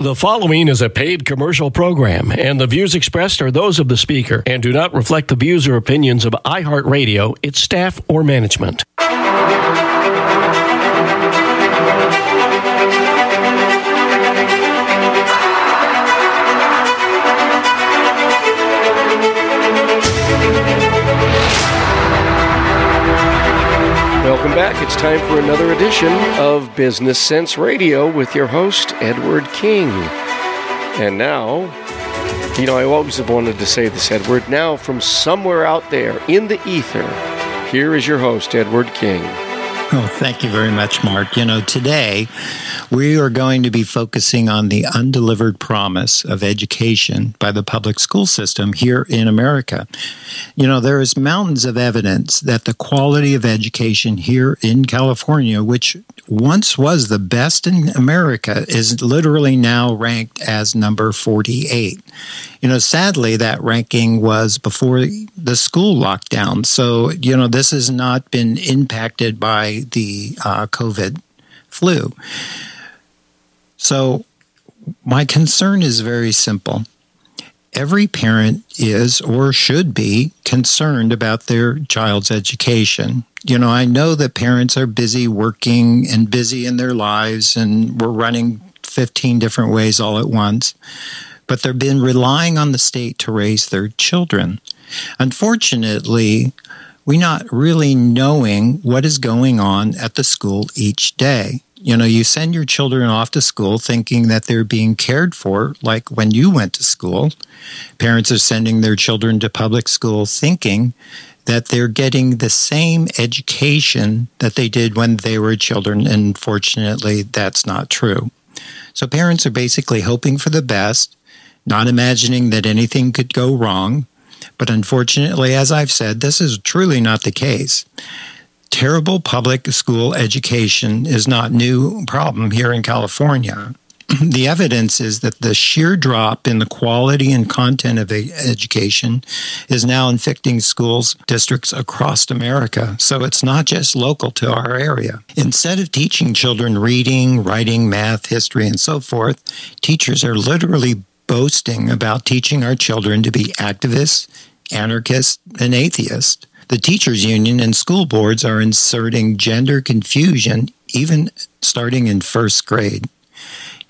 The following is a paid commercial program, and the views expressed are those of the speaker and do not reflect the views or opinions of iHeartRadio, its staff, or management. Welcome back. It's time for another edition of Business Cents Radio with your host, Edward King. And now, you know, I always have wanted to say this, Edward. Now, from somewhere out there in the ether, here is your host, Edward King. Oh, thank you very much, Mark. You know, today we are going to be focusing on the undelivered promise of education by the public school system here in America. You know, there is mountains of evidence that the quality of education here in California, which once was the best in America, is literally now ranked as number 48. You know, sadly, that ranking was before the school lockdown. So, you know, this has not been impacted by the uh, COVID flu. So, my concern is very simple. Every parent is or should be concerned about their child's education. You know, I know that parents are busy working and busy in their lives, and we're running 15 different ways all at once, but they've been relying on the state to raise their children. Unfortunately, we're not really knowing what is going on at the school each day. You know, you send your children off to school thinking that they're being cared for, like when you went to school. Parents are sending their children to public school thinking that they're getting the same education that they did when they were children. And fortunately, that's not true. So parents are basically hoping for the best, not imagining that anything could go wrong, but unfortunately, as I've said, this is truly not the case. Terrible public school education is not new problem here in California. the evidence is that the sheer drop in the quality and content of education is now infecting schools districts across America. So it's not just local to our area. Instead of teaching children reading, writing, math, history, and so forth, teachers are literally boasting about teaching our children to be activists, anarchists, and atheists. The teachers' union and school boards are inserting gender confusion even starting in first grade.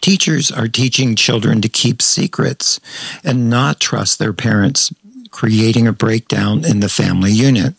Teachers are teaching children to keep secrets and not trust their parents, creating a breakdown in the family unit.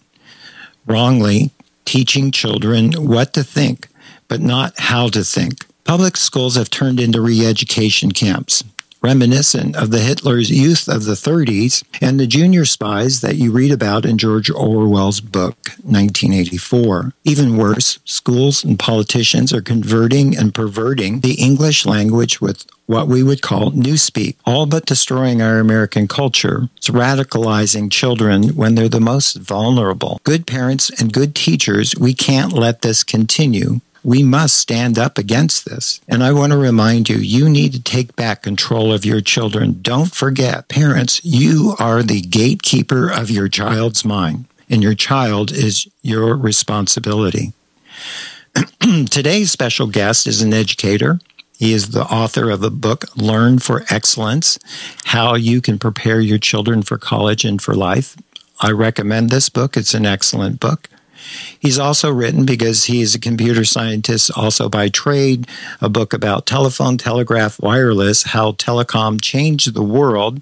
Wrongly, teaching children what to think, but not how to think. Public schools have turned into re education camps reminiscent of the Hitler's youth of the 30s and the junior spies that you read about in George Orwell's book, 1984. Even worse, schools and politicians are converting and perverting the English language with what we would call newspeak, all but destroying our American culture. It's radicalizing children when they're the most vulnerable. Good parents and good teachers, we can't let this continue. We must stand up against this. And I want to remind you, you need to take back control of your children. Don't forget, parents, you are the gatekeeper of your child's mind, and your child is your responsibility. Today's special guest is an educator. He is the author of the book Learn for Excellence How You Can Prepare Your Children for College and for Life. I recommend this book. It's an excellent book. He's also written, because he's a computer scientist also by trade, a book about telephone, telegraph, wireless, how telecom changed the world.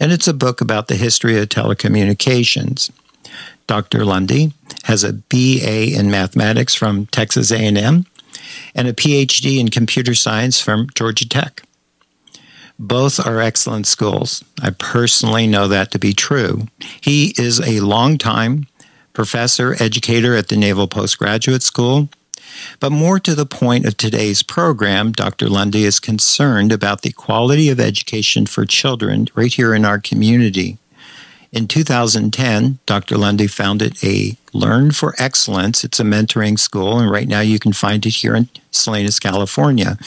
And it's a book about the history of telecommunications. Dr. Lundy has a BA in mathematics from Texas A&M and a PhD in computer science from Georgia Tech. Both are excellent schools. I personally know that to be true. He is a long-time professor, educator at the Naval Postgraduate School. But more to the point of today's program, Dr. Lundy is concerned about the quality of education for children right here in our community. In 2010, Dr. Lundy founded a Learn for Excellence. It's a mentoring school, and right now you can find it here in Salinas, California.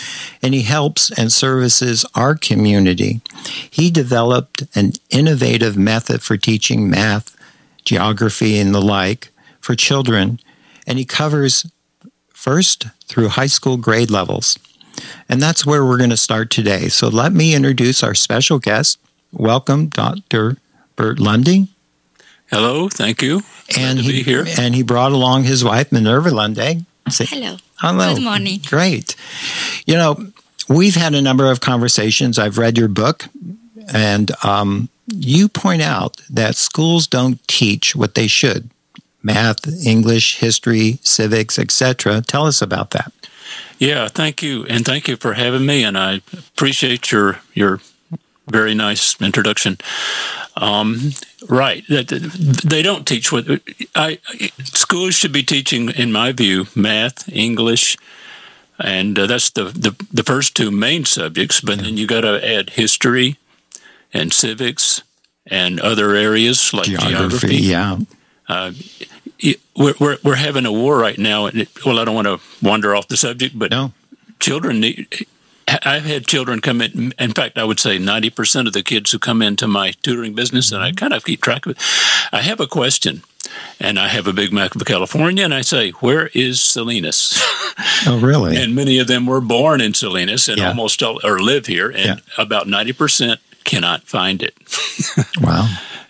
And he helps and services our community. He developed an innovative method for teaching math, geography, and the like for children. And he covers first through high school grade levels. And that's where we're going to start today. So let me introduce our special guest. Welcome, Dr. Bert Lundy. Hello, thank you. And Glad to he, be here. And he brought along his wife, Minerva Lundy. Say- Hello. Hello. Good morning. Great. You know, we've had a number of conversations. I've read your book, and um, you point out that schools don't teach what they should math, English, history, civics, etc. Tell us about that. Yeah, thank you, and thank you for having me. And I appreciate your your very nice introduction. Um, right, that they don't teach what I schools should be teaching, in my view, math, English, and uh, that's the, the the first two main subjects. But then you got to add history and civics and other areas like geography. yeah. Uh, we're, we're we're having a war right now. And it, well, I don't want to wander off the subject, but No. children need. I've had children come in. In fact, I would say ninety percent of the kids who come into my tutoring business, and I kind of keep track of it. I have a question, and I have a big map of California, and I say, "Where is Salinas?" Oh, really? and many of them were born in Salinas and Yeah. almost all, or live here, and Yeah. about ninety percent cannot find it. wow.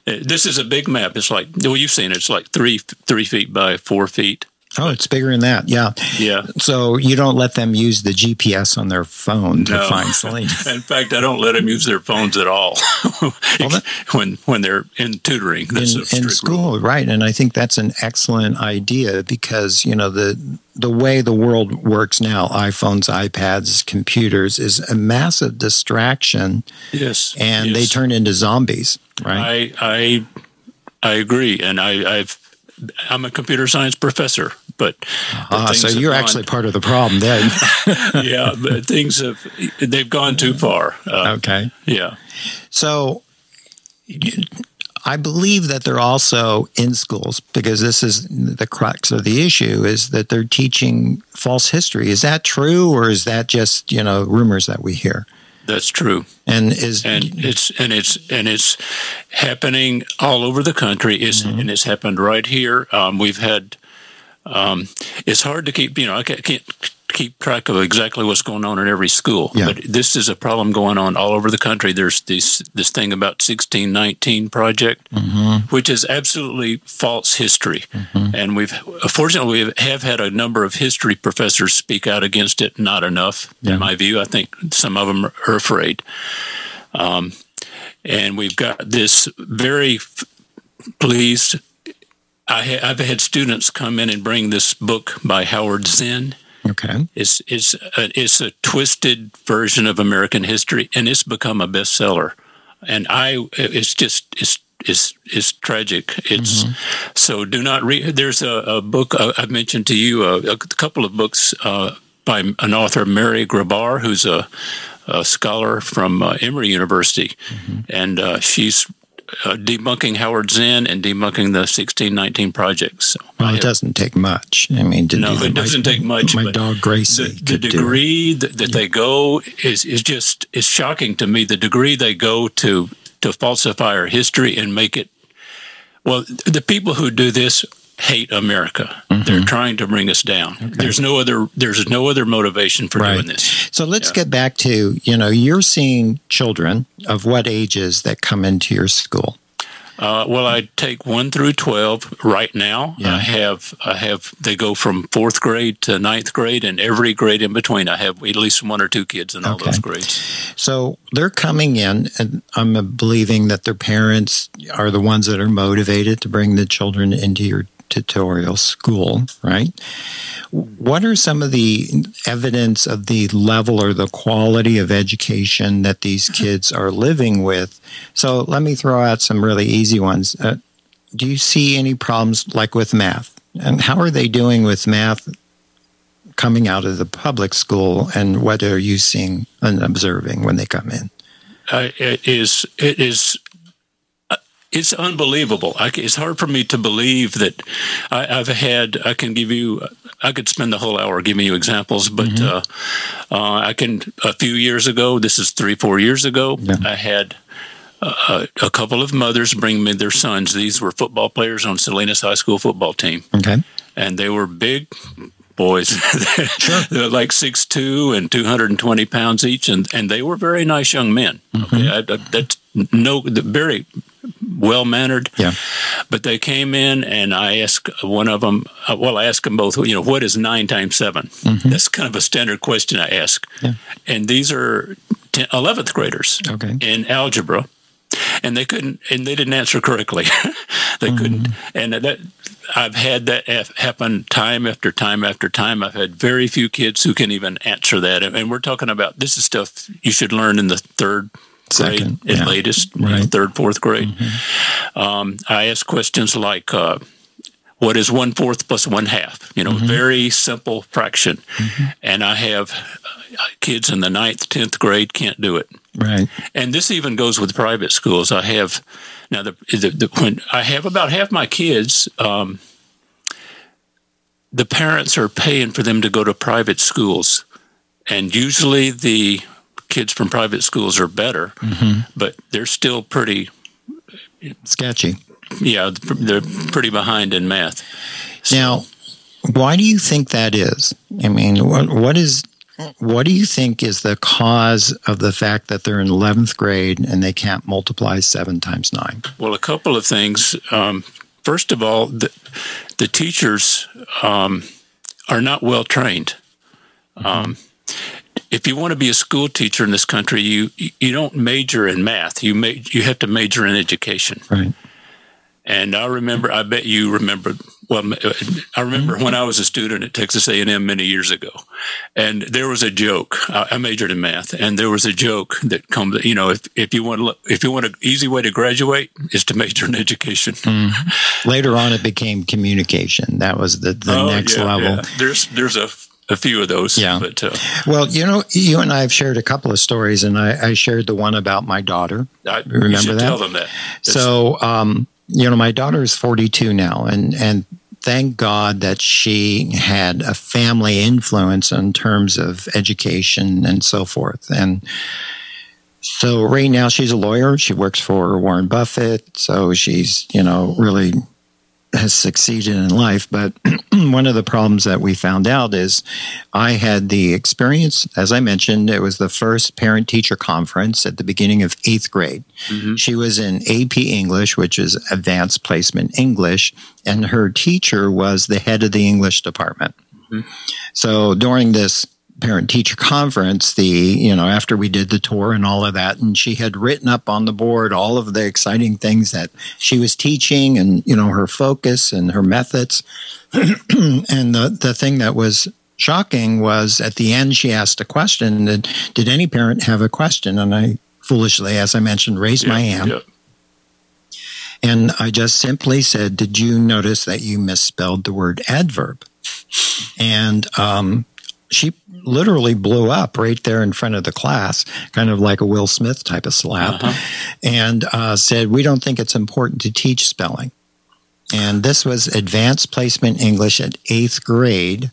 Uh, This is a big map. It's like well, you've seen it. It's like three three feet by four feet. Oh, it's bigger than that. Yeah. Yeah. So you don't let them use the GPS on their phone to No. find Salinas. In fact, I don't let them use their phones at all when when they're in tutoring. That's a in, in strict rule. school, right? And I think that's an excellent idea because you know the the way the world works now, iPhones, iPads, computers, is a massive distraction, Yes, and they turn into zombies, right? I I I agree, and I, I've I'm a computer science professor, but Ah, so you're gone- actually part of the problem then. yeah, but things have they've gone too far. Uh, okay. yeah, So I believe that they're also in schools because this is the crux of the issue is that they're teaching false history. Is that true or is that just, you know, rumors that we hear? That's true. And is and it's and it's and it's happening all over the country. It's, Mm-hmm. and it's happened right here. Um, we've had. Um, it's hard to keep. You know, I can't, can't keep track of exactly what's going on in every school. Yeah. But this is a problem going on all over the country. There's this this thing about sixteen nineteen project, Mm-hmm. which is absolutely false history. And we've fortunately we have had a number of history professors speak out against it. Not enough, Yeah. in my view. I think some of them are afraid Um, and we've got this very pleased. I ha- I've had students come in and bring this book by Howard Zinn. Okay. It's it's a, it's a twisted version of American history, and it's become a bestseller. And I, it's just it's it's it's tragic. It's so do not read. There's a, a book uh, I mentioned to you a, a couple of books uh, by an author Mary Grabar, who's a, a scholar from uh, Emory University, and uh, she's. Uh, debunking Howard Zinn and debunking the 1619 projects. So Well, it doesn't take much. I mean, to No, it doesn't my, take much, My dog Gracie. the, the could do it. degree that, that they go is is just is shocking to me. The degree they go to to falsify our history and make it. Well, the people who do this hate America. Mm-hmm. They're trying to bring us down. There's no other. There's no other motivation for Right. doing this. So let's Yeah. get back to you know you're seeing children of what ages that come into your school. Uh, well, I take one through twelve right now. Yeah. I have I have they go from fourth grade to ninth grade, and every grade in between. I have at least one or two kids in all Okay. those grades. So they're coming in, and I'm believing that their parents are the ones that are motivated to bring the children into your tutorial school, right? What are some of the evidence of the level or the quality of education that these kids are living with? So let me throw out some really easy ones. Uh, do you see any problems like with math? And how are they doing with math coming out of the public school? And what are you seeing and observing when they come in? uh, it is it is it's unbelievable. I, it's hard for me to believe that I, I've had. I can give you. I could spend the whole hour giving you examples, but uh, uh, I can. A few years ago, this is three, four years ago, Yeah. I had. Uh, a couple of mothers bring me their sons. These were football players on Salinas High School football team Okay. and they were big boys. sure. Like six two and 220 pounds each, and, and they were very nice young men. Mm-hmm. Okay, I, I, that's no, very well mannered. Yeah. But they came in, and I asked one of them. Uh, well, I asked them both. You know, what is nine times 7 mm-hmm. That's kind of a standard question I ask. Yeah. And these are 11th graders okay. in algebra and they couldn't and they didn't answer correctly they mm-hmm. couldn't and that i've had that happen time after time after time i've had very few kids who can even answer that and we're talking about this is stuff you should learn in the third grade at yeah. latest right. third fourth grade mm-hmm. um, i ask questions like uh, what is one fourth plus one half? You know, mm-hmm. very simple fraction. Mm-hmm. And I have uh, kids in the ninth, tenth grade can't do it. Right. And this even goes with private schools. I have now the, the, the when I have about half my kids. Um, the parents are paying for them to go to private schools, and usually the kids from private schools are better, mm-hmm. but they're still pretty sketchy yeah, they're pretty behind in math. So. Now, why do you think that is? I mean, what, what is what do you think is the cause of the fact that they're in 11th grade and they can't multiply 7 times 9? Well, a couple of things. Um, first of all, the, the teachers um, are not well trained. Mm-hmm. Um, if you want to be a school teacher in this country, you you don't major in math. You ma- you have to major in education. Right. And I remember, I bet you remember. Well, I remember when I was a student at Texas A&M many years ago, and there was a joke. I majored in math, and there was a joke that comes. You know, if, if you want to, if you want an easy way to graduate, is to major in education. Mm-hmm. Later on, it became communication. That was the, the oh, next yeah, level. Yeah. There's there's a a few of those. Yeah. But, uh, well, you know, you and I have shared a couple of stories, and I, I shared the one about my daughter. I, remember that? Tell them that. It's, so, um, you know, my daughter is 42 now, and and thank God that she had a family influence in terms of education and so forth. And so right now she's a lawyer. She works for Warren Buffett. So she's, you know, really has succeeded in life. But one of the problems that we found out is I had the experience, as I mentioned, it was the first parent teacher conference at the beginning of eighth grade. Mm-hmm. She was in AP English, which is advanced placement English, and her teacher was the head of the English department. Mm-hmm. So during this parent teacher conference the you know after we did the tour and all of that and she had written up on the board all of the exciting things that she was teaching and you know her focus and her methods. And the the thing that was shocking was at the end she asked a question did, did any parent have a question? And i foolishly as i mentioned raised yeah, my hand. yeah. and i just simply said did you notice that you misspelled the word adverb? And um, she literally blew up right there in front of the class, kind of like a Will Smith type of slap, uh-huh. and uh, said, We don't think it's important to teach spelling. And this was advanced placement English at eighth grade.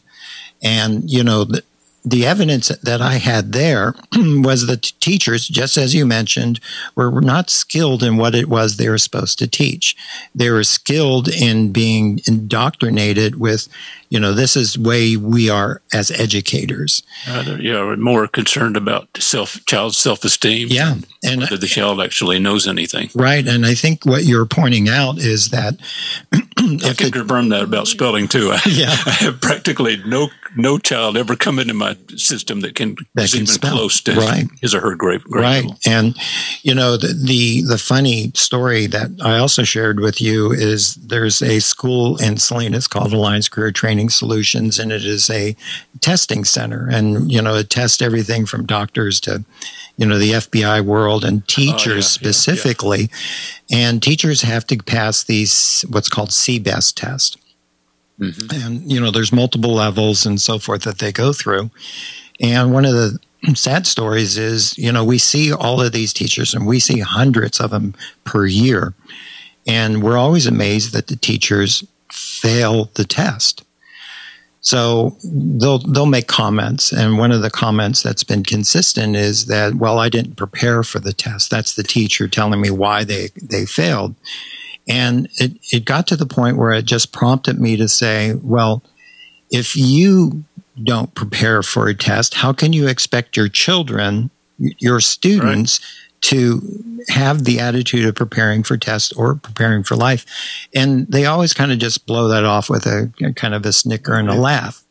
And, you know, the, the evidence that I had there was that teachers, just as you mentioned, were not skilled in what it was they were supposed to teach. They were skilled in being indoctrinated with you know, this is way we are as educators. Uh, yeah, we're more concerned about self child self esteem. Yeah, and whether the child actually knows anything. Right, and I think what you're pointing out is that I can confirm that about spelling too. I, yeah. I have practically no no child ever come into my system that can that can even spell. close to right. his or her grade. right, level. and you know the, the the funny story that I also shared with you is there's a school in Salinas called Alliance Career training solutions, and it is a testing center. And you know, it tests everything from doctors to you know the FBI world and teachers oh, yeah, specifically. Yeah, yeah. And teachers have to pass these what's called CBEST test. Mm-hmm. And you know, there's multiple levels and so forth that they go through. And one of the sad stories is, you know, we see all of these teachers and we see hundreds of them per year. And we're always amazed that the teachers fail the test. So they'll they'll make comments, and one of the comments that's been consistent is that, well, I didn't prepare for the test. That's the teacher telling me why they they failed, and it it got to the point where it just prompted me to say, well, if you don't prepare for a test, how can you expect your children, your students, right. To have the attitude of preparing for tests or preparing for life? And they always kind of just blow that off with a, a kind of a snicker and a laugh.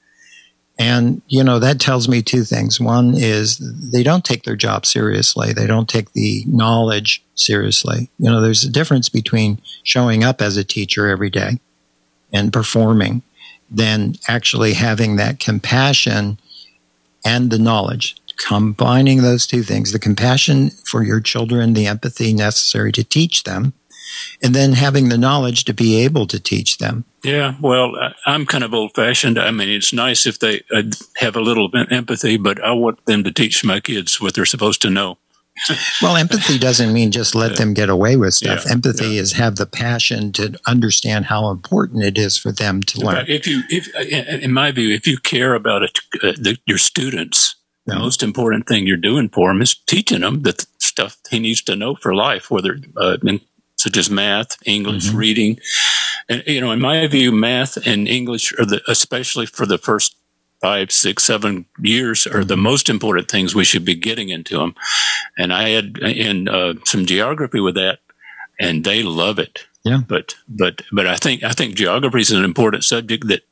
And, you know, that tells me two things. One is they don't take their job seriously. They don't take the knowledge seriously. You know, there's a difference between showing up as a teacher every day and performing than actually having that compassion and the knowledge. Combining those two things, the compassion for your children, the empathy necessary to teach them, and then having the knowledge to be able to teach them. Yeah, well, I'm kind of old fashioned. I mean, it's nice if they uh, have a little of empathy, but I want them to teach my kids what they're supposed to know. well, empathy doesn't mean just let them get away with stuff. Yeah, empathy yeah. is have the passion to understand how important it is for them to learn. If you, if in my view, if you care about it, uh, the, your students, the most important thing you're doing for him is teaching him the stuff he needs to know for life, whether uh, in such as math, English, mm-hmm. reading. And, you know, in my view, math and English are the, especially for the first five, six, seven years are the mm-hmm. most important things we should be getting into them. And I had in uh, some geography with that and they love it. Yeah. But, but, but I think, I think geography is an important subject that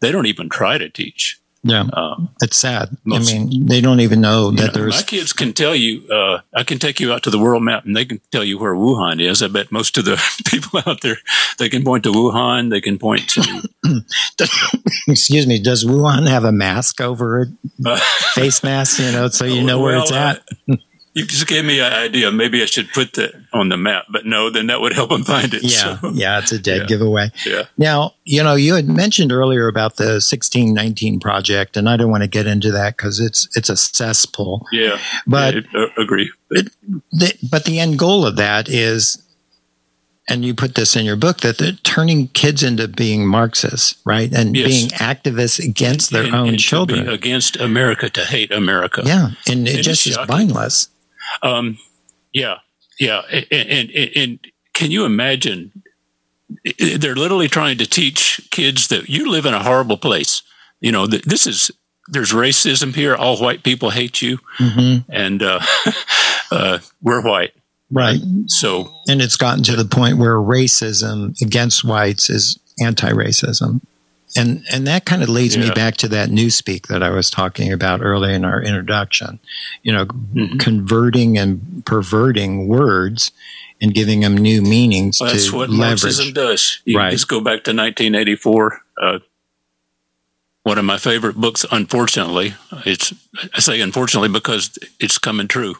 they don't even try to teach. Yeah, um, it's sad. Most, I mean, they don't even know that know, there's. My kids can tell you. Uh, I can take you out to the world map, and they can tell you where Wuhan is. I bet most of the people out there they can point to Wuhan. They can point to. excuse me. Does Wuhan have a mask over it? Uh, Face mask, you know, so you know where it's at. You just gave me an idea. Maybe I should put that on the map, but no, then that would help them find it. Yeah, so. yeah, it's a dead yeah. giveaway. Yeah. Now, you know, you had mentioned earlier about the sixteen nineteen project, and I don't want to get into that because it's it's a cesspool. Yeah, but yeah, uh, agree. But the, but the end goal of that is, and you put this in your book that they're turning kids into being Marxists, right, and yes. being activists against their and, own and children, against America, to hate America. Yeah, and it, it just is, is mindless. Um, yeah, yeah, and, and, and can you imagine? They're literally trying to teach kids that you live in a horrible place. You know, this is there's racism here. All white people hate you, mm-hmm. and uh, uh, we're white. Right. So, and it's gotten to the point where racism against whites is anti-racism and and that kind of leads yeah. me back to that newspeak that I was talking about earlier in our introduction. You know, mm-hmm. converting and perverting words and giving them new meanings. Well, that's what leverage. Marxism does. You right. just go back to 1984. Uh, one of my favorite books. Unfortunately, it's I say unfortunately because it's coming true.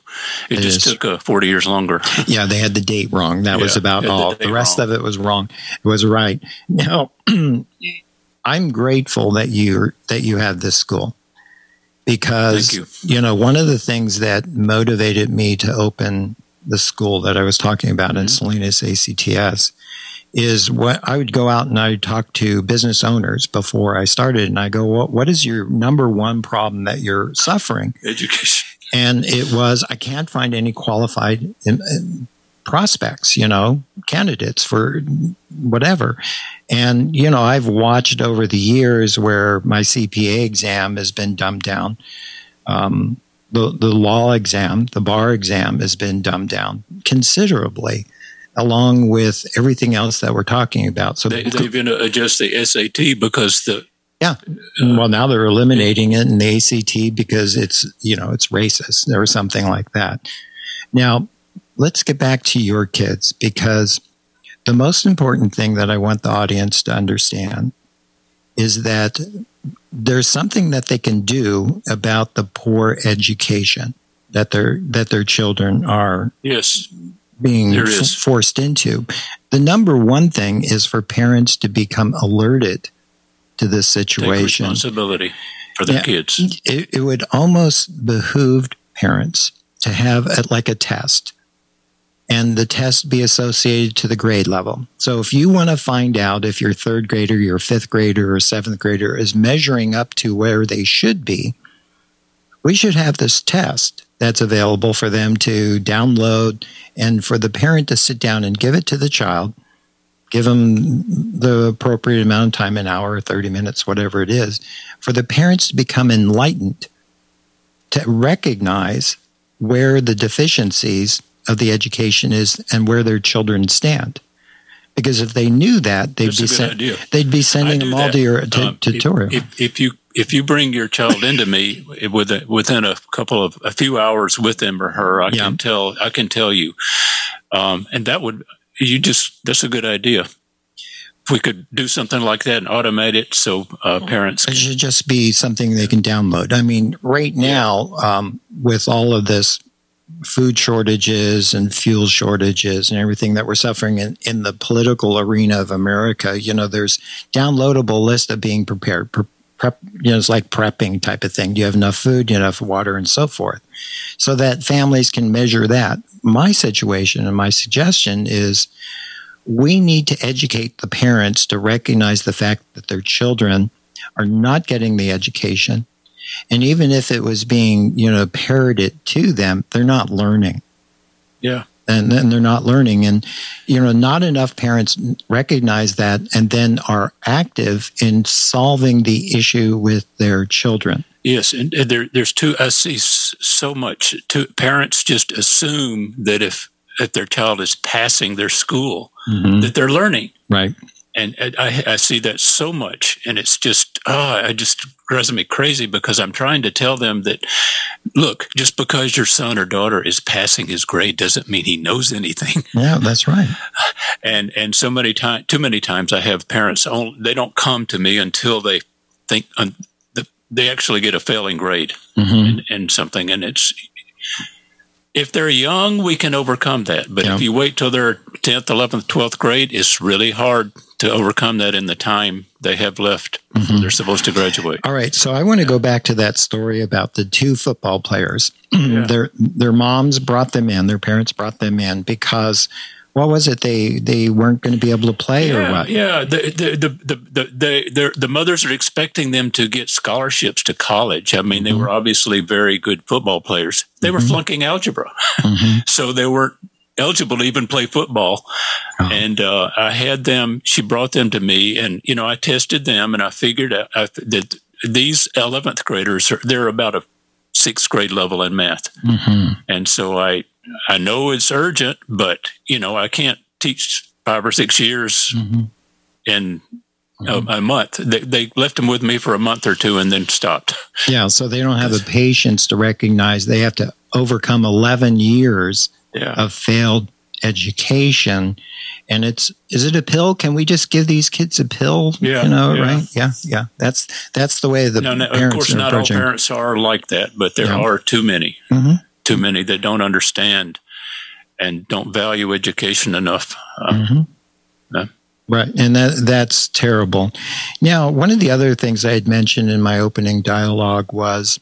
It, it just is. took uh, 40 years longer. yeah, they had the date wrong. That yeah, was about all. The, the rest wrong. of it was wrong. It was right. Now. I'm grateful that you that you have this school because you. you. know one of the things that motivated me to open the school that I was talking about mm-hmm. in Salinas ACTS is what I would go out and I would talk to business owners before I started and I go, what, what is your number one problem that you're suffering? Education. And it was, I can't find any qualified in prospects, you know, candidates for whatever. And, you know, I've watched over the years where my CPA exam has been dumbed down. Um, the, the law exam, the bar exam has been dumbed down considerably, along with everything else that we're talking about. So they, have been adjust the SAT because the yeah. Uh, well, now they're eliminating it in the ACT because it's you know it's racist or something like that. Now, let's get back to your kids because the most important thing that I want the audience to understand is that there's something that they can do about the poor education that their that their children are yes being f- forced into. The number one thing is for parents to become alerted to this situation. Take responsibility for their yeah, kids. It, it would almost behoove parents to have a, like a test and the test be associated to the grade level. So if you want to find out if your third grader, your fifth grader, or seventh grader is measuring up to where they should be, we should have this test that's available for them to download and for the parent to sit down and give it to the child give them the appropriate amount of time an hour, 30 minutes, whatever it is for the parents to become enlightened, to recognize where the deficiencies of the education is and where their children stand. Because if they knew that, they'd be sen- they'd be sending them all that. to your t- um, tutorial. If, if, you if you bring your child into me within within a couple of a few hours with him or her, I yeah. can tell I can tell you, um, and that would you just that's a good idea we could do something like that and automate it so uh, parents it should just be something they can download i mean right now um, with all of this food shortages and fuel shortages and everything that we're suffering in, in the political arena of america you know there's downloadable list of being prepared prep you know it's like prepping type of thing do you have enough food you have enough water and so forth so that families can measure that my situation and my suggestion is we need to educate the parents to recognize the fact that their children are not getting the education. And even if it was being, you know, parroted to them, they're not learning. Yeah. And then they're not learning. And, you know, not enough parents recognize that and then are active in solving the issue with their children. Yes, and there, there's two. I see so much. Two, parents just assume that if if their child is passing their school, mm-hmm. that they're learning. Right. And I, I, see that so much, and it's just, oh, it just drives me crazy because I'm trying to tell them that, look, just because your son or daughter is passing his grade doesn't mean he knows anything. Yeah, that's right. And and so many times, too many times, I have parents only, they don't come to me until they think um, the, they actually get a failing grade mm-hmm. in, in something, and it's if they're young, we can overcome that. But yeah. if you wait till they're 10th, 11th, 12th grade, it's really hard to overcome that in the time they have left mm-hmm. they're supposed to graduate. All right. So I want to go back to that story about the two football players. Yeah. their their moms brought them in, their parents brought them in because what was it they they weren't going to be able to play yeah, or what yeah the the the the the, the, the mothers are expecting them to get scholarships to college i mean mm-hmm. they were obviously very good football players they mm-hmm. were flunking algebra mm-hmm. so they weren't eligible to even play football oh. and uh, i had them she brought them to me and you know i tested them and i figured out that these 11th graders are they're about a sixth grade level in math mm-hmm. and so i I know it's urgent, but you know, I can't teach five or six years mm-hmm. in mm-hmm. A, a, month. They, they, left them with me for a month or two and then stopped. Yeah, so they don't have the patience to recognize they have to overcome 11 years yeah. of failed education and it's is it a pill can we just give these kids a pill yeah you know yeah. right yeah yeah that's that's the way the no, no, of course not all parents are like that but there yeah. are too many mm-hmm too many that don't understand and don't value education enough. Uh, mm-hmm. Right, and that that's terrible. Now, one of the other things I had mentioned in my opening dialogue was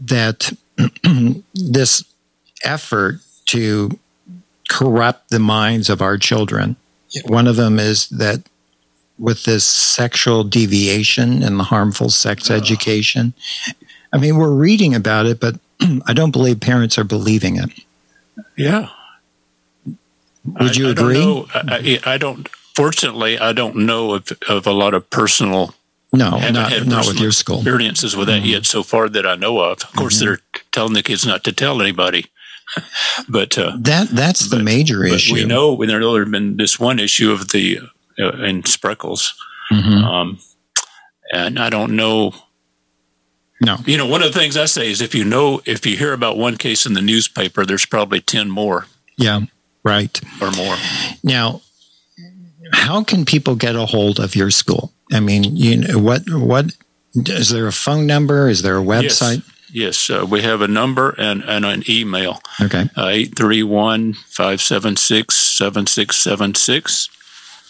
that this effort to corrupt the minds of our children. One of them is that with this sexual deviation and the harmful sex oh. education. I mean, we're reading about it, but I don't believe parents are believing it. Yeah. Would you I, agree? I don't, I, I, don't, Fortunately, I don't know of, of a lot of personal. No, not, not with your school experiences with that mm-hmm. yet so far that I know of. Of course, mm-hmm. they're telling the kids not to tell anybody. but uh, that that's but, the major issue. We know when there has been this one issue of the uh, in Spreckels, mm-hmm. um, and I don't know no. You know, one of the things I say is if you know, if you hear about one case in the newspaper, there's probably 10 more. Yeah, right. Or more. Now, how can people get a hold of your school? I mean, you know, what, what, is there a phone number? Is there a website? Yes, yes uh, we have a number and, and an email. Okay. Uh, 831 576 7676.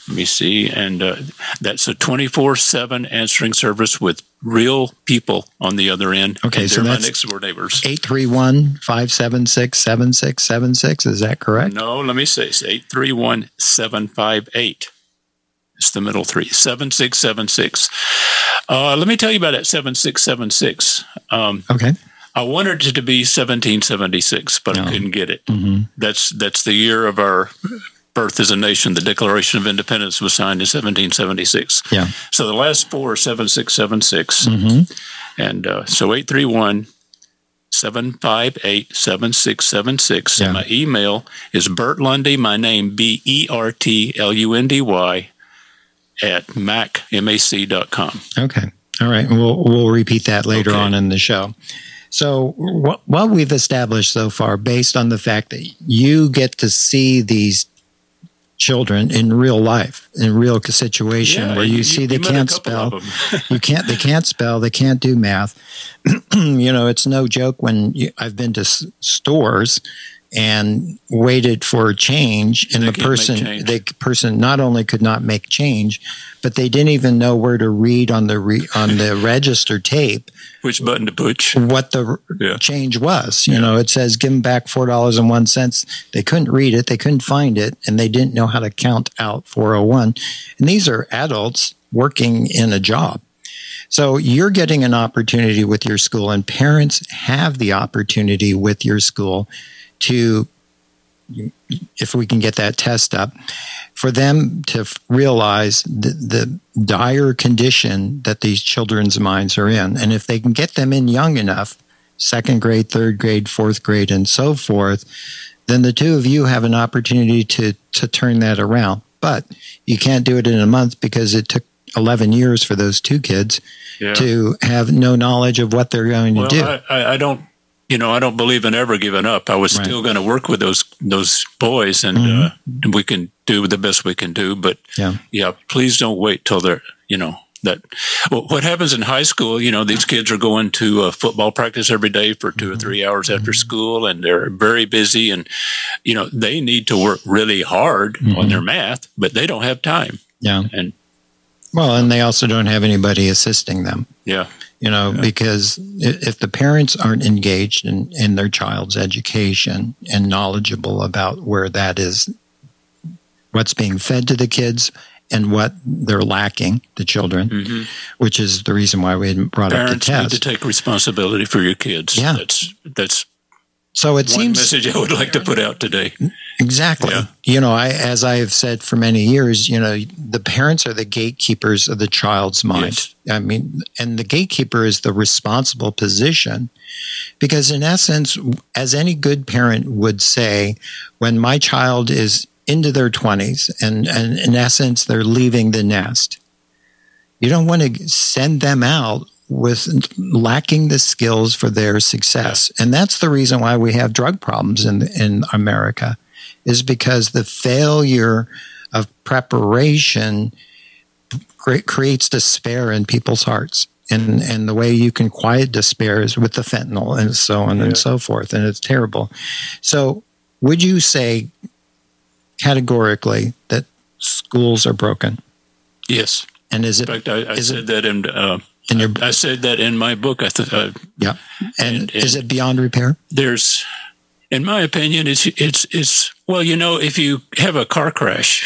Let me see. And uh, that's a 24 7 answering service with real people on the other end. Okay, so that's next door neighbors. 831 576 7676. Is that correct? No, let me say it's 831 758. It's the middle three, 7676. Uh, let me tell you about that 7676. Um, okay. I wanted it to be 1776, but no. I couldn't get it. Mm-hmm. That's that's the year of our birth as a nation. The Declaration of Independence was signed in 1776. Yeah. So the last four are 7676. Mm-hmm. And uh, so 831 758 7676. Yeah. And my email is Bert Lundy, my name, B E R T L U N D Y, at macmac.com. Okay. All right. And we'll, we'll repeat that later Okay. on in the show. So, what, what we've established so far, based on the fact that you get to see these children in real life, in real situation, Yeah, where you, you- see you they can't spell, you can't, they can't spell, they can't do math. you know, it's no joke when you, I've been to s- stores and waited for change, and They the person, the person not only could not make change, but they didn't even know where to read on the re, on the register tape Which button to push? what the Yeah. change was. You know, it says give them back four dollars and one cents. They couldn't read it, they couldn't find it, and they didn't know how to count out four hundred one. And these are adults working in a job. So you're getting an opportunity with your school, and parents have the opportunity with your school to, if we can get that test up, for them to f- realize the, the dire condition that these children's minds are in. And if they can get them in young enough, second grade, third grade, fourth grade, and so forth, then the two of you have an opportunity to, to turn that around. But you can't do it in a month because it took 11 years for those two kids Yeah. to have no knowledge of what they're going to do. I, I don't, you know, I don't believe in ever giving up. I was Right. still going to work with those those boys, and uh, we can do the best we can do. But Yeah. yeah, please don't wait till they're, you know, that. Well, what happens in high school? You know, these kids are going to uh, football practice every day for 2 or three hours after school, and they're very busy, and you know, they need to work really hard on their math, but they don't have time. yeah. And Well, and they also don't have anybody assisting them. yeah, you know, because if the parents aren't engaged in, in their child's education and knowledgeable about where that is, what's being fed to the kids and what they're lacking, the children, mm-hmm. which is the reason why we brought up the parents need to take responsibility for your kids. Yeah. that's that's so it seems. one seems message I would like to put out today. Exactly. Yeah. You know, I as I have said for many years, you know, the parents are the gatekeepers of the child's mind. I mean, and the gatekeeper is the responsible position because in essence, as any good parent would say, when my child is into their 20s and, and in essence they're leaving the nest, you don't want to send them out with lacking the skills for their success. And that's the reason why we have drug problems in in America is because the failure of preparation creates despair in people's hearts. And, and the way you can quiet despair is with the fentanyl and so on and so forth. And it's terrible. So, would you say categorically that schools are broken? Yes. And is it, In fact, I, I Is it- said that in uh, in your, I said that in my book. I th- uh, yeah. And, and- is it beyond repair? there's, in my opinion, it's it's it's well, you know, if you have a car crash,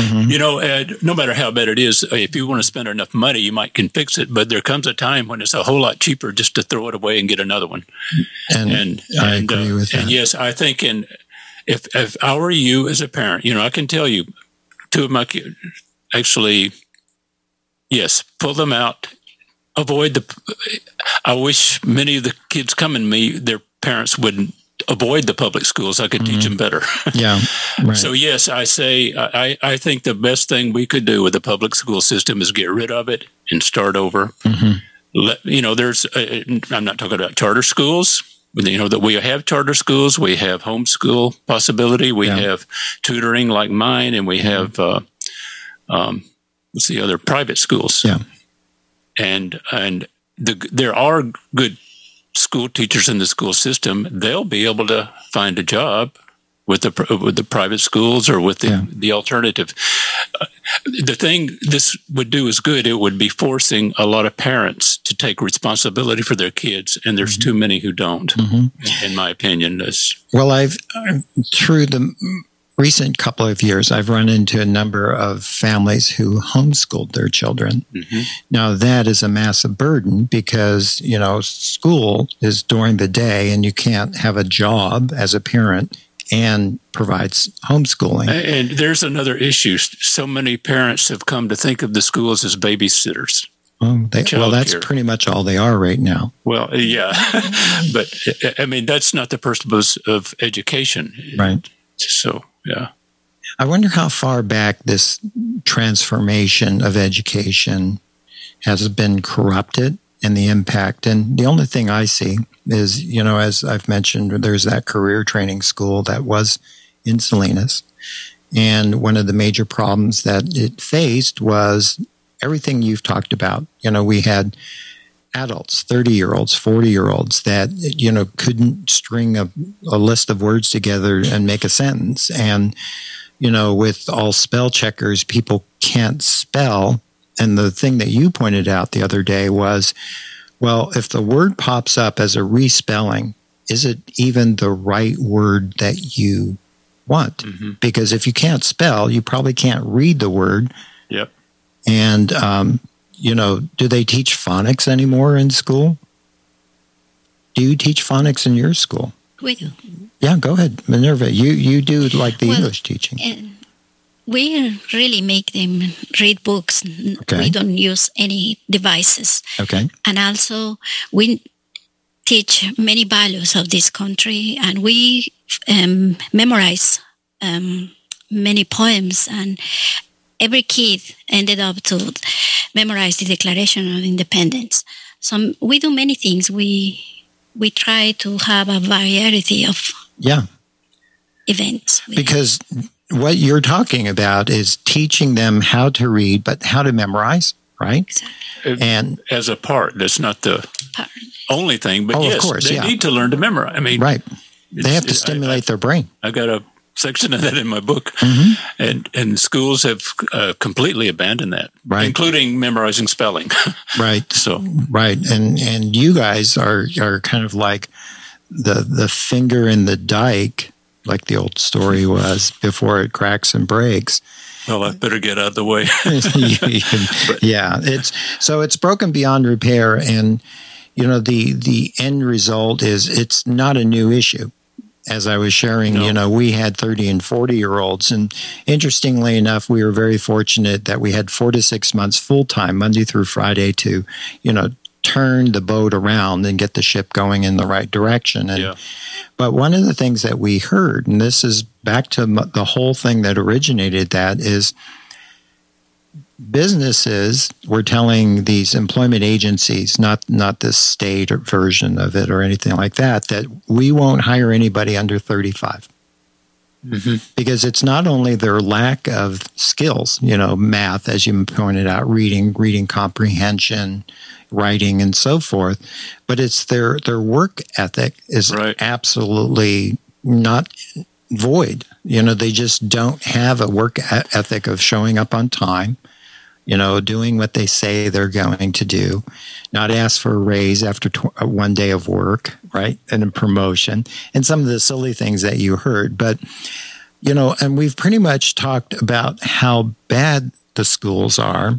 you know, uh, no matter how bad it is, if you want to spend enough money, you might can fix it. But there comes a time when it's a whole lot cheaper just to throw it away and get another one. And, and I and, agree uh, with that. And yes, I think in if if I were you as a parent, you know, I can tell you, two of my kids actually, yes, pull them out. Avoid the. I wish many of the kids coming to me, their parents would avoid the public schools. I could teach them better. yeah. Right. So yes, I say I, I think the best thing we could do with the public school system is get rid of it and start over. Mm-hmm. Let, you know, there's uh, I'm not talking about charter schools. You know that we have charter schools, we have homeschool possibility, we Yeah. Mm-hmm. have tutoring like mine, and we have uh, um, what's the other private schools. Yeah. And and the, there are good school teachers in the school system. They'll be able to find a job with the with the private schools or with the, Yeah. the alternative. Uh, the thing this would do is good. It would be forcing a lot of parents to take responsibility for their kids, and there's too many who don't. In my opinion, That's- Well, I've through the recent couple of years, I've run into a number of families who homeschooled their children. Mm-hmm. Now, that is a massive burden because you know school is during the day, and you can't have a job as a parent and provides homeschooling. And there's another issue. So many parents have come to think of the schools as babysitters. Oh, they, well, that's care. pretty much all they are right now. Well, uh, yeah, but uh, I mean that's not the purpose of education, right? So, yeah. I wonder how far back this transformation of education has been corrupted and the impact. And the only thing I see is, you know, as I've mentioned, there's that career training school that was in Salinas. And one of the major problems that it faced was everything you've talked about. You know, we had adults, 30 year olds, 40 year olds that, you know, couldn't string a, a list of words together and make a sentence. And, you know, with all spell checkers, people can't spell. And the thing that you pointed out the other day was, well, if the word pops up as a respelling, is it even the right word that you want? Mm-hmm. Because if you can't spell, you probably can't read the word. Yep. And, um, you know, do they teach phonics anymore in school? Do you teach phonics in your school? We do. Yeah, go ahead, Minerva. You you do like the well, English teaching. Uh, we really make them read books. Okay. We don't use any devices. Okay. And also, we teach many values of this country, and we um, memorize um, many poems. And every kid ended up to memorize the Declaration of Independence. So we do many things. We we try to have a variety of yeah events because what you're talking about is teaching them how to read but how to memorize right exactly. and as a part that's not the part. only thing but oh, yes of course, they yeah. need to learn to memorize i mean right they have to stimulate I, I, their brain i got a section of that in my book, mm-hmm. and and schools have uh, completely abandoned that, right. including memorizing spelling. right. So right, and and you guys are are kind of like the the finger in the dike, like the old story was before it cracks and breaks. Well, I better get out of the way. yeah, it's so it's broken beyond repair, and you know the the end result is it's not a new issue as I was sharing, no. you know, we had 30 and 40 year olds. And interestingly enough, we were very fortunate that we had four to six months full time, Monday through Friday, to, you know, turn the boat around and get the ship going in the right direction. And, yeah. But one of the things that we heard, and this is back to the whole thing that originated that, is businesses were telling these employment agencies, not not this state version of it or anything like that, that we won't hire anybody under 35. Mm-hmm. Because it's not only their lack of skills, you know, math, as you pointed out, reading, reading comprehension, writing, and so forth, but it's their their work ethic is right. absolutely not void. You know, they just don't have a work ethic of showing up on time, you know, doing what they say they're going to do, not ask for a raise after tw- uh, one day of work, right? And a promotion, and some of the silly things that you heard. But, you know, and we've pretty much talked about how bad the schools are.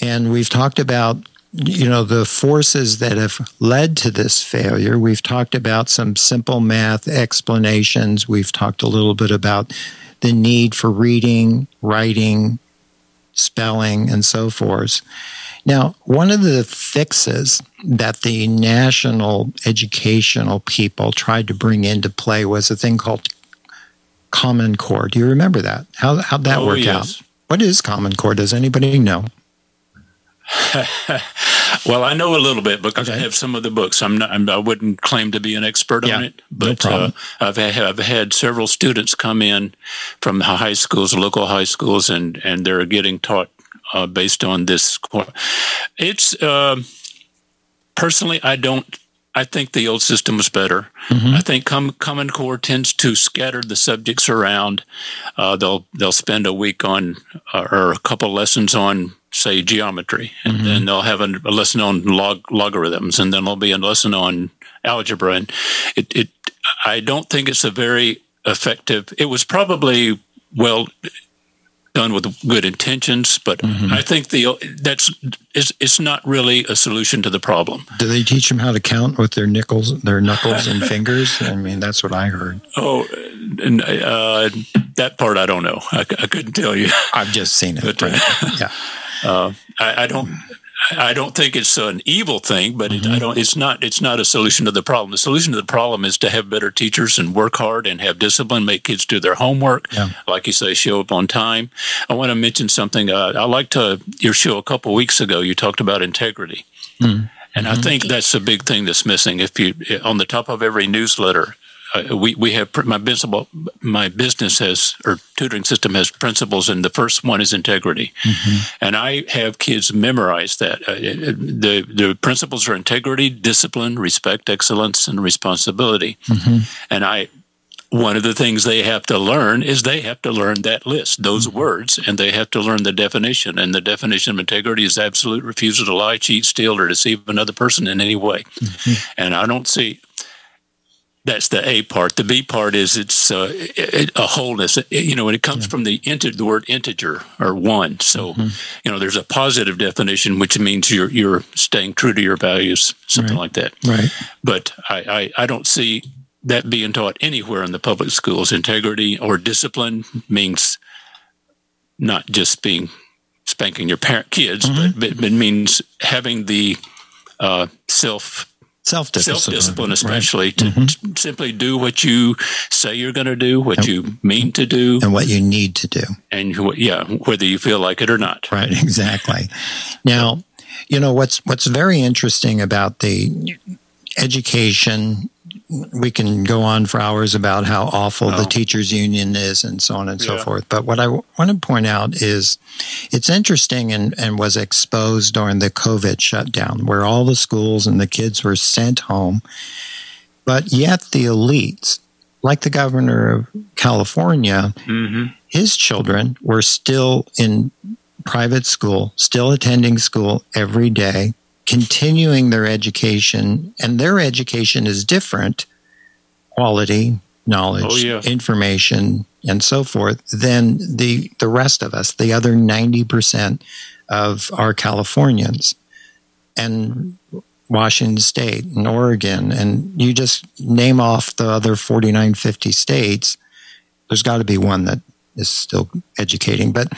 And we've talked about, you know, the forces that have led to this failure. We've talked about some simple math explanations. We've talked a little bit about the need for reading, writing, spelling, and so forth. Now, one of the fixes that the national educational people tried to bring into play was a thing called Common Core. Do you remember that? How how'd that oh, work yes. out? What is Common Core? Does anybody know? well, I know a little bit because okay. I have some of the books. I'm not. I'm, I would not claim to be an expert yeah, on it, but no uh, I've, I've had several students come in from the high schools, local high schools, and and they're getting taught uh, based on this. It's uh, personally, I don't. I think the old system was better. Mm-hmm. I think Com- Common Core tends to scatter the subjects around. Uh, they'll they'll spend a week on uh, or a couple lessons on say geometry, and mm-hmm. then they'll have a, a lesson on log- logarithms, and then there'll be a lesson on algebra. And it, it, I don't think it's a very effective. It was probably well done with good intentions, but mm-hmm. I think the that's it's, it's not really a solution to the problem. Do they teach them how to count with their nickels, their knuckles and fingers? I mean, that's what I heard. Oh, and, uh, that part I don't know. I, I, couldn't tell you. I've just seen it. But, right? yeah, uh, I, I don't. I don't think it's an evil thing, but mm-hmm. it, I don't. It's not. It's not a solution to the problem. The solution to the problem is to have better teachers and work hard and have discipline. Make kids do their homework, yeah. like you say, show up on time. I want to mention something. Uh, I liked uh, your show a couple weeks ago. You talked about integrity, mm-hmm. and I think that's a big thing that's missing. If you on the top of every newsletter, uh, we we have my business my business has or tutoring system has principles, and the first one is integrity. Mm-hmm. And I have kids memorize that. Uh, the the principles are integrity, discipline, respect, excellence, and responsibility. Mm-hmm. And I one of the things they have to learn is they have to learn that list, those mm-hmm. words, and they have to learn the definition. And the definition of integrity is absolute refusal to lie, cheat, steal, or deceive another person in any way. Mm-hmm. And I don't see that's the A part. The B part is it's uh, it, a wholeness. It, you know, when it comes yeah. from the inter- the word integer or one. So, mm-hmm. you know, there's a positive definition, which means you're you're staying true to your values, something right. like that. Right. But I, I I don't see that being taught anywhere in the public schools. Integrity or discipline means not just being spanking your parent kids, mm-hmm. but, but, it means having the uh, self self discipline, especially right. to, mm-hmm. to, simply do what you say you're going to do, what and, you mean to do, and what you need to do, and yeah, whether you feel like it or not. Right, exactly. Now, you know what's what's very interesting about the education we can go on for hours about how awful oh. the teachers union is and so on and so forth. But what I w- want to point out is it's interesting and, and was exposed during the COVID shutdown where all the schools and the kids were sent home. But yet the elites, like the governor of California, mm-hmm. his children were still in private school, still attending school every day continuing their education, and their education is different quality, knowledge, oh, yeah. information, and so forth than the, the rest of us, the other 90% of our Californians. And Washington State and Oregon, and you just name off the other 49, 50 states, there's got to be one that is still educating. But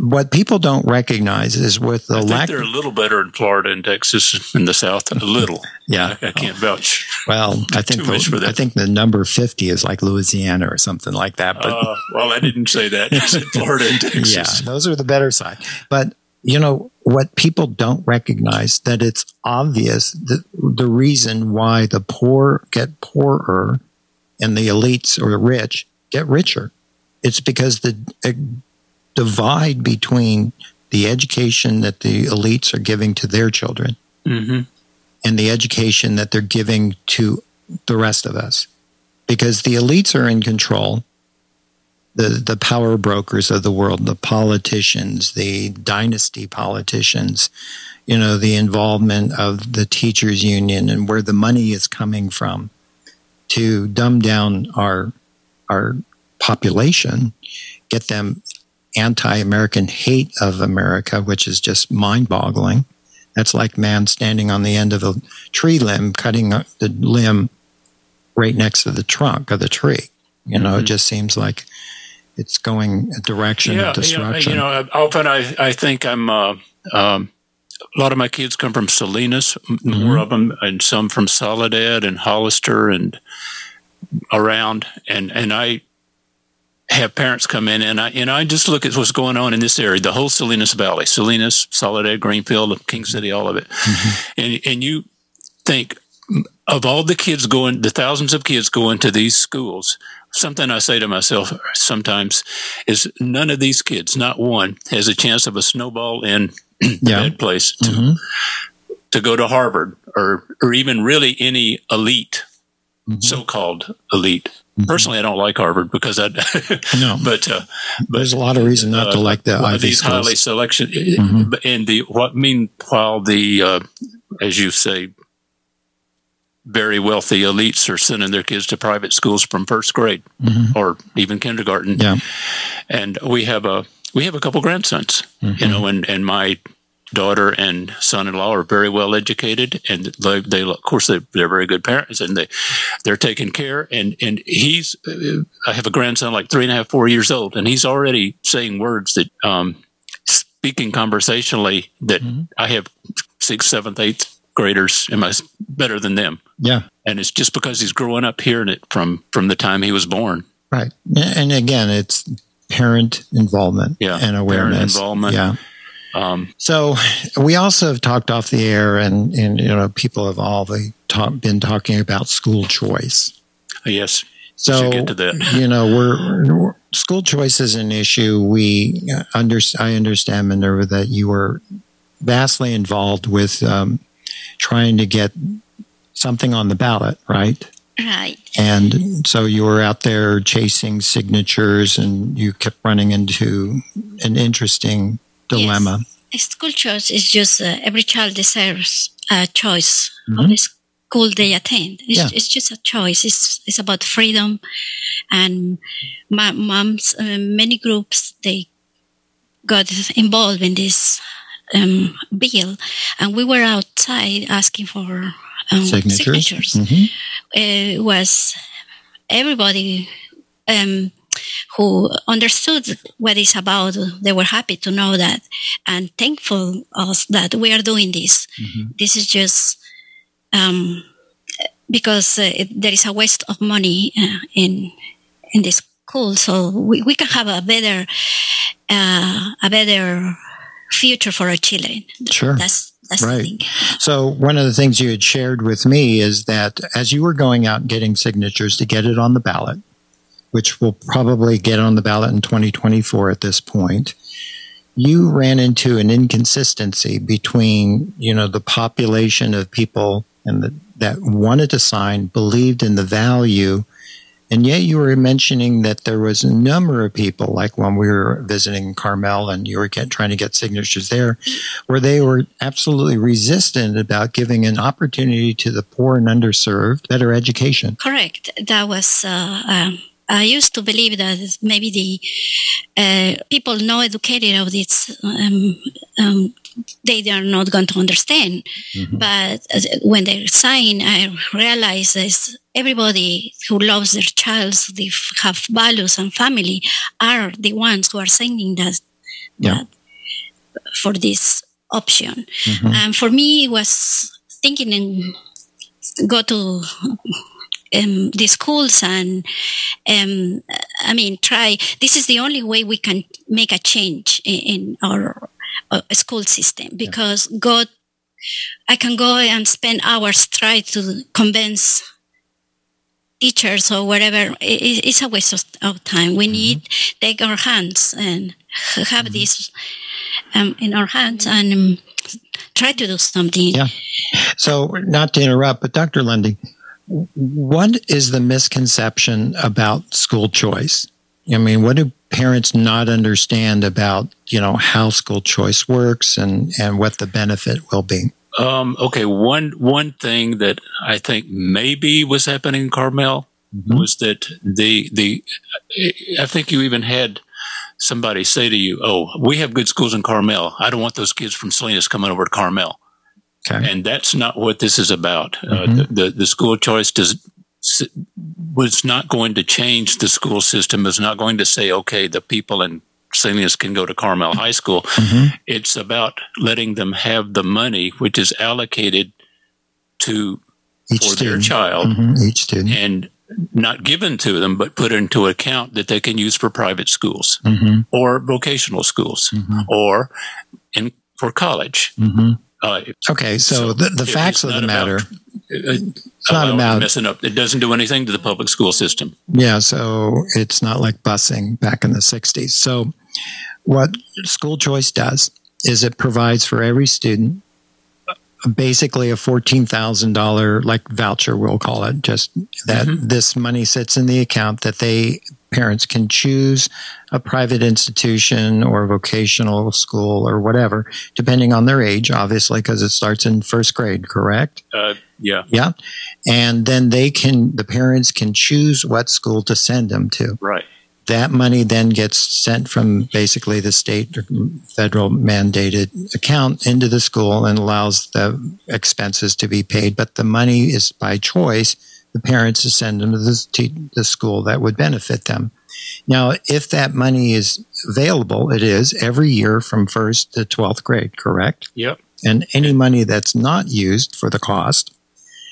what people don't recognize is with the I lack. they're a little better in Florida and Texas in the South. A little. yeah, I, I can't vouch. Well, I think the, I think the number fifty is like Louisiana or something like that. But uh, well, I didn't say that. I said Florida and Texas. Yeah, those are the better side. But you know what people don't recognize that it's obvious that the reason why the poor get poorer and the elites or the rich get richer. It's because the divide between the education that the elites are giving to their children mm-hmm. and the education that they're giving to the rest of us. Because the elites are in control, the, the power brokers of the world, the politicians, the dynasty politicians, you know, the involvement of the teachers union and where the money is coming from to dumb down our our population, get them anti American hate of America, which is just mind boggling. That's like man standing on the end of a tree limb, cutting the limb right next to the trunk of the tree. You know, mm-hmm. it just seems like it's going a direction yeah, of destruction. You know, you know often I, I think I'm, uh, um, a lot of my kids come from Salinas, mm-hmm. more of them, and some from Soledad and Hollister and around. And, and I, have parents come in and I, and I just look at what's going on in this area, the whole Salinas Valley, Salinas, Soledad, Greenfield, King City, all of it. Mm-hmm. And, and you think of all the kids going, the thousands of kids going to these schools, something I say to myself sometimes is none of these kids, not one, has a chance of a snowball in the yeah. bad place to, mm-hmm. to go to Harvard or, or even really any elite, mm-hmm. so-called elite Mm-hmm. Personally, I don't like Harvard because I no, but, uh, but there's a lot of reason not uh, to like the Ivy these schools. highly selection mm-hmm. and the what meanwhile the uh, as you say very wealthy elites are sending their kids to private schools from first grade Mhm. or even kindergarten. Yeah. And we have a we have a couple grandsons, Mhm. you know, and and my daughter and son-in-law are very well educated, and they, they of course they, they're very good parents, and they they're taking care. And and he's uh, I have a grandson like three and a half, four years old, and he's already saying words that um, speaking conversationally that Mhm. I have sixth, seventh, eighth graders am I better than them, Yeah. and it's just because he's growing up hearing it from from the time he was born. Right. And again, it's parent involvement Yeah, and awareness. parent involvement. Yeah. Um, So we also have talked off the air, and, and you know, people have all the talk, been talking about school choice. yes, So get to that. you know, we're, we're- school choice is an issue. We uh, under, I understand, Minerva, that you were vastly involved with um, trying to get something on the ballot, right? Right. And so you were out there chasing signatures, and you kept running into an interesting dilemma. A school choice is just uh, every child deserves a choice of Mhm. the school they attend. It's, Yeah. it's just a choice. It's it's about freedom, and my moms, uh, many groups they got involved in this um, bill, and we were outside asking for um, Signatures. signatures. Mhm. It was everybody um, who understood what it's about. They were happy to know that and thankful us that we are doing this. Mhm. This is just um, because uh, it, there is a waste of money uh, in in the school, so we, we can have a better uh, a better future for our children. Sure. That's that's Right. So one of the things you had shared with me is that as you were going out and getting signatures to get it on the ballot, which will probably get on the ballot in 2024 at this point, you ran into an inconsistency between, you know, the population of people and the, that wanted to sign, believed in the value, and yet you were mentioning that there was a number of people, like when we were visiting Carmel and you were get, trying to get signatures there, where they were absolutely resistant about giving an opportunity to the poor and underserved better education. Correct. That was. Uh, um, I used to believe that maybe the uh, people not educated of this, um, um, they are not going to understand. But uh, when they sign, I realize that everybody who loves their child, they have values and family, are the ones who are signing that, Yeah. that for this option. Mhm. And for me, it was thinking and go to um, the schools and um, I mean, try. This is the only way we can make a change in, in our uh, school system because God, I can go and spend hours trying to convince teachers or whatever. It, it's a waste of, of time. We need take our hands and have this um, in our hands and um, try to do something. Yeah. So, not to interrupt, but Dr. Lundy, what is the misconception about school choice? I mean, what do parents not understand about, you know, how school choice works and, and what the benefit will be? Um, okay, one one thing that I think maybe was happening in Carmel was that the the I think you even had somebody say to you, "Oh, we have good schools in Carmel. I don't want those kids from Salinas coming over to Carmel." Okay. And that's not what this is about. Uh, Mhm. the, the the school choice does was not going to change the school system. Is not going to say, "Okay, the people in Salinas can go to Carmel High School." Mhm. It's about letting them have the money, which is allocated to Each for their child Mhm, Each student. and not given to them, but put into account that they can use for private schools Mhm, or vocational schools mhm, or in for college. Uh, Okay, so, So the, the facts of the matter. about- it's not about- messing up. It doesn't do anything to the public school system. Yeah, so it's not like busing back in the 60s. So, what school choice does is it provides for every student basically a $14,000 like voucher, we'll call it, just that mm-hmm. this money sits in the account that they parents can choose a private institution or vocational school or whatever, depending on their age, obviously, because it starts in first grade, correct? Uh, yeah. Yeah. And then they can, the parents can choose what school to send them to. Right. That money then gets sent from basically the state or federal mandated account into the school and allows the expenses to be paid. But the money is by choice the parents to send them to the, the school that would benefit them. Now, if that money is available, it is every year from first to 12th grade, correct? Yep. And any money that's not used for the cost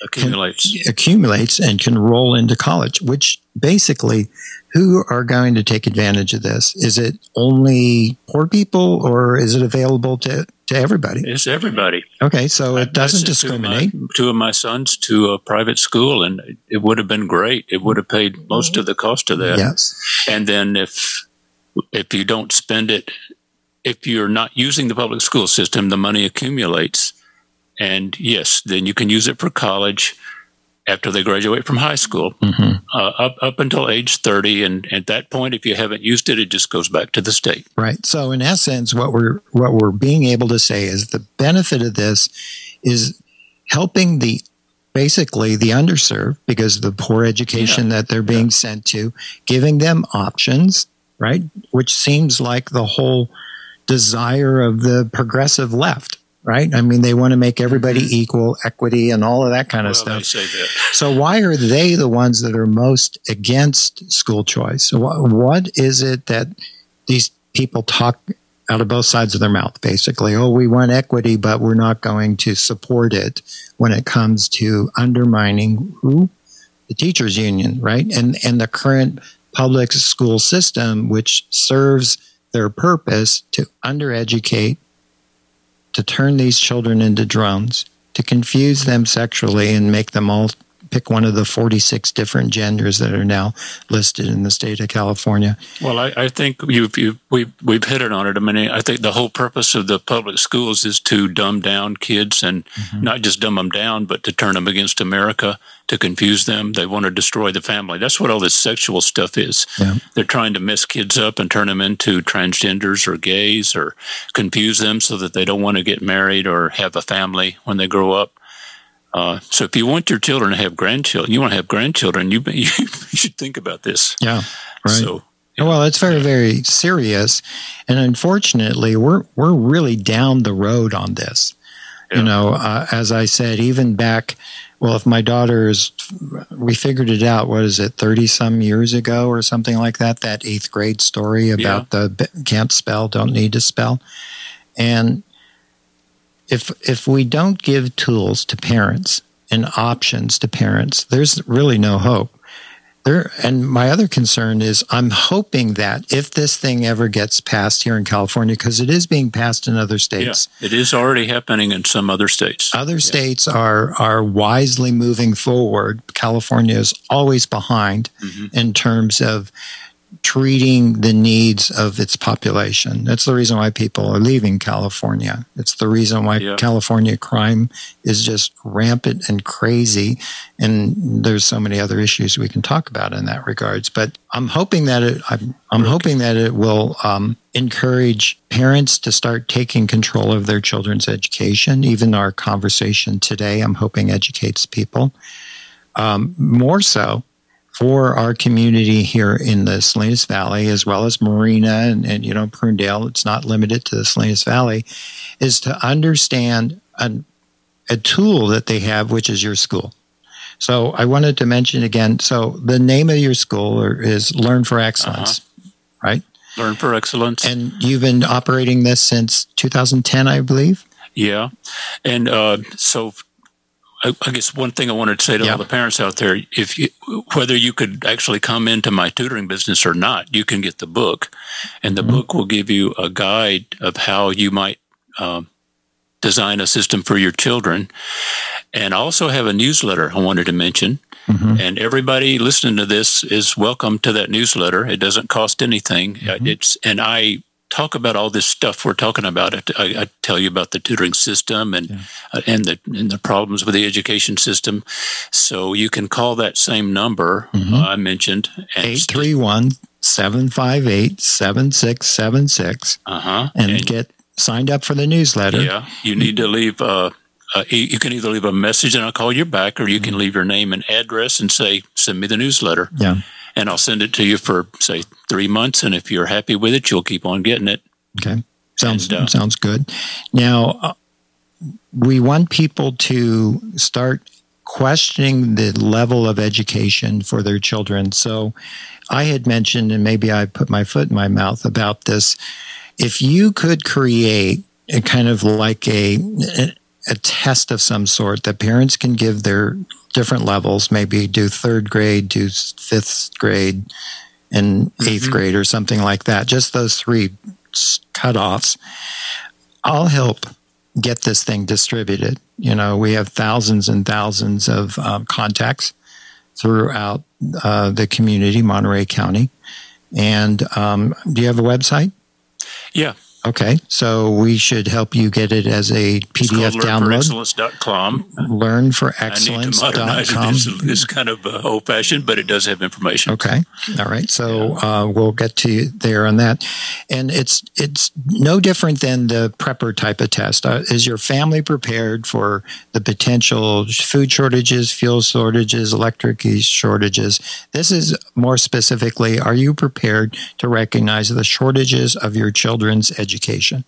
accumulates can, accumulates and can roll into college which basically who are going to take advantage of this is it only poor people or is it available to to everybody. It's everybody. Okay so it doesn't discriminate two of, my, two of my sons to a private school and it would have been great. It would have paid most of the cost of that. Yes. And then if if you don't spend it if you're not using the public school system the money accumulates. And yes, then you can use it for college after they graduate from high school mm-hmm. uh, up, up until age 30 and at that point if you haven't used it it just goes back to the state right so in essence what we're what we're being able to say is the benefit of this is helping the basically the underserved because of the poor education yeah. that they're being yeah. sent to giving them options right which seems like the whole desire of the progressive left right? I mean, they want to make everybody mm-hmm. equal, equity, and all of that kind of well, stuff. So, why are they the ones that are most against school choice? What is it that these people talk out of both sides of their mouth, basically? Oh, we want equity, but we're not going to support it when it comes to undermining who? The teachers' union, right? And and the current public school system, which serves their purpose to undereducate to turn these children into drones, to confuse them sexually and make them all pick one of the 46 different genders that are now listed in the state of California. Well, I, I think you've, you've, we've, we've hit it on it. I mean, I think the whole purpose of the public schools is to dumb down kids and mm-hmm. not just dumb them down, but to turn them against America, to confuse them. They want to destroy the family. That's what all this sexual stuff is. Yeah. They're trying to mess kids up and turn them into transgenders or gays or confuse them so that they don't want to get married or have a family when they grow up. Uh, so if you want your children to have grandchildren, you want to have grandchildren, you, you should think about this. Yeah, right. So, yeah. Well, it's very, very serious, and unfortunately, we're we're really down the road on this. Yeah. You know, uh, as I said, even back, well, if my daughter is, we figured it out. What is it, thirty some years ago or something like that? That eighth grade story about yeah. the can't spell, don't need to spell, and if if we don't give tools to parents and options to parents, there's really no hope. There, and my other concern is I'm hoping that if this thing ever gets passed here in California, because it is being passed in other states. Yeah, it is already happening in some other states. Other yeah. states are are wisely moving forward. California is always behind mm-hmm. in terms of treating the needs of its population. That's the reason why people are leaving California. It's the reason why yeah. California crime is just rampant and crazy. And there's so many other issues we can talk about in that regards. But I'm hoping that it, I'm, I'm okay. hoping that it will um, encourage parents to start taking control of their children's education. Even our conversation today, I'm hoping educates people. Um, more so, for our community here in the Salinas Valley, as well as Marina and, and you know Prunedale. It's not limited to the Salinas Valley, is to understand a, a tool that they have, which is your school. So I wanted to mention again. So the name of your school is Learn for Excellence, uh-huh. right? Learn for Excellence. And you've been operating this since 2010, I believe. Yeah, and uh, so I, I, guess one thing I wanted to say to yeah. all the parents out there, if you, whether you could actually come into my tutoring business or not, you can get the book, and the mm-hmm. book will give you a guide of how you might um, design a system for your children. And I also have a newsletter I wanted to mention. Mm-hmm. And everybody listening to this is welcome to that newsletter. It doesn't cost anything. Mm-hmm. It's and I talk about all this stuff we're talking about. I, I tell you about the tutoring system and yeah. uh, and the and the problems with the education system. So you can call that same number mm-hmm. uh, I mentioned eight three one seven five eight seven six seven six. Uh huh. And get signed up for the newsletter. Yeah, you need to leave. Uh, uh, you can either leave a message and I'll call you back, or you can mm-hmm. leave your name and address and say, "Send me the newsletter." Yeah and I'll send it to you for say three months. And if you're happy with it, you'll keep on getting it. Okay, sounds and, uh, sounds good. Now uh, we want people to start questioning the level of education for their children. So I had mentioned, and maybe I put my foot in my mouth about this. If you could create a kind of like a a test of some sort that parents can give their different levels, maybe do third grade, do fifth grade, and 8th mm-hmm. grade, or something like that. Just those three cutoffs. I'll help get this thing distributed. You know, we have thousands and thousands of um, contacts throughout uh, the community, Monterey County. And um, do you have a website? Yeah, Okay, so we should help you get it as a PDF download. LearnForExcellence.com. LearnForExcellence.com. It's, it's kind of uh, old fashioned, but it does have information. Okay, all right. So uh, we'll get to you there on that, and it's it's no different than the prepper type of test. Uh, is your family prepared for the potential food shortages, fuel shortages, electric shortages? This is more specifically: Are you prepared to recognize the shortages of your children's education? Education.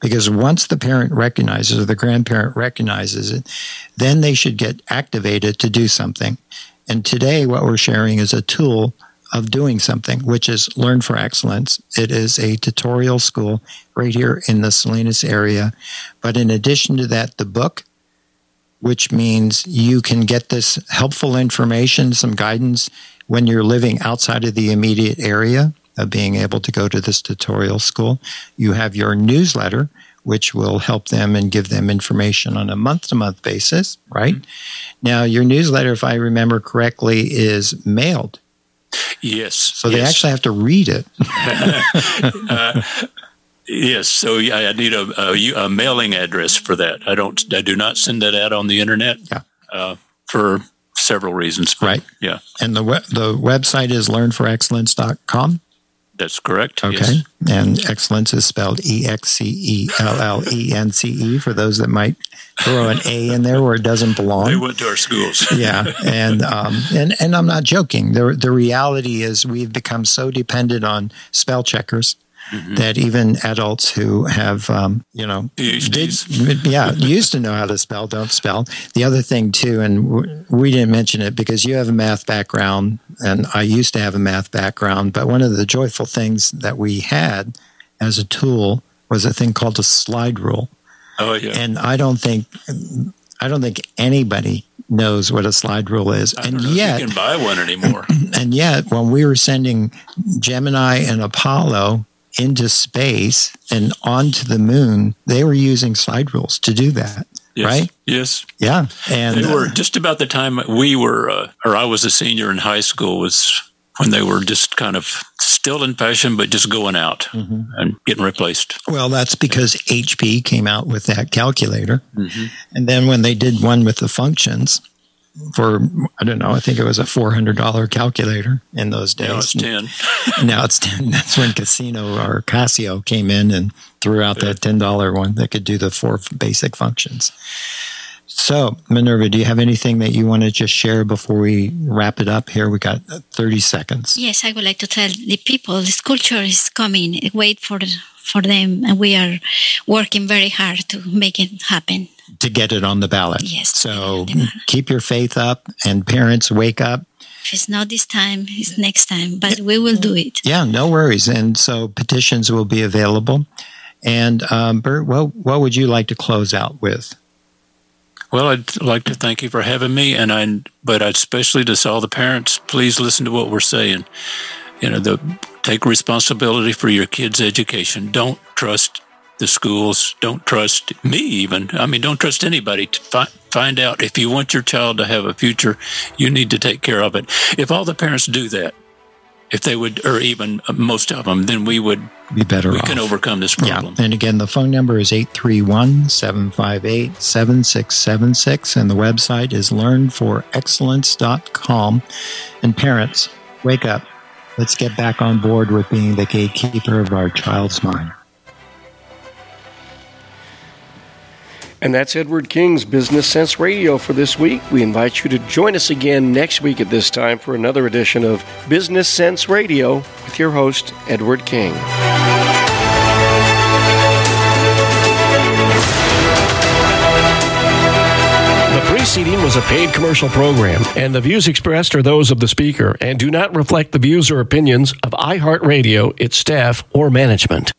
Because once the parent recognizes or the grandparent recognizes it, then they should get activated to do something. And today, what we're sharing is a tool of doing something, which is Learn for Excellence. It is a tutorial school right here in the Salinas area. But in addition to that, the book, which means you can get this helpful information, some guidance when you're living outside of the immediate area of being able to go to this tutorial school. You have your newsletter, which will help them and give them information on a month to month basis, right? Mm-hmm. Now, your newsletter, if I remember correctly, is mailed. Yes. So yes. they actually have to read it. uh, yes. So I need a, a, a, mailing address for that. I don't. I do not send that out on the internet. Yeah. Uh, for several reasons. right. Yeah. And the we- the website is learnforexcellence.com. That's correct. Okay. Yes. And excellence is spelled E X C E L L E N C E for those that might throw an A in there where it doesn't belong. They went to our schools. yeah. And, um, and, and I'm not joking. The, the reality is we've become so dependent on spell checkers mm-hmm. that even adults who have, um, you know, did, yeah, used to know how to spell, don't spell. The other thing too, and we didn't mention it because you have a math background, and I used to have a math background. But one of the joyful things that we had as a tool was a thing called a slide rule. Oh yeah. And I don't think I don't think anybody knows what a slide rule is. and yet you can buy one anymore. And yet when we were sending Gemini and Apollo into space and onto the moon, they were using slide rules to do that. Yes, right? Yes. Yeah. And they were uh, just about the time we were, uh, or I was a senior in high school, was when they were just kind of still in fashion, but just going out mm-hmm. and getting replaced. Well, that's because HP came out with that calculator. Mm-hmm. And then when they did one with the functions, for I don't know. I think it was a four hundred dollar calculator in those days. Now it's ten. now it's ten. That's when Casino or Casio came in and threw out that ten dollar one that could do the four basic functions. So, Minerva, do you have anything that you want to just share before we wrap it up here? We got 30 seconds. Yes, I would like to tell the people this culture is coming. Wait for for them, and we are working very hard to make it happen to get it on the ballot. Yes. So keep your faith up and parents wake up. If it's not this time, it's next time, but we will do it. Yeah, no worries. And so petitions will be available. And um, Bert, what, what would you like to close out with? Well, I'd like to thank you for having me, and I. But I'd especially to all the parents, please listen to what we're saying. You know, the take responsibility for your kids' education. Don't trust the schools. Don't trust me, even. I mean, don't trust anybody to fi- find out if you want your child to have a future, you need to take care of it. If all the parents do that, if they would, or even uh, most of them, then we would be better we off. can overcome this problem. Yeah. And again, the phone number is 831 758 7676, and the website is learnforexcellence.com. And parents, wake up. Let's get back on board with being the gatekeeper of our child's mind. And that's Edward King's Business Cents Radio for this week. We invite you to join us again next week at this time for another edition of Business Cents Radio with your host, Edward King. The preceding was a paid commercial program, and the views expressed are those of the speaker and do not reflect the views or opinions of iHeartRadio, its staff, or management.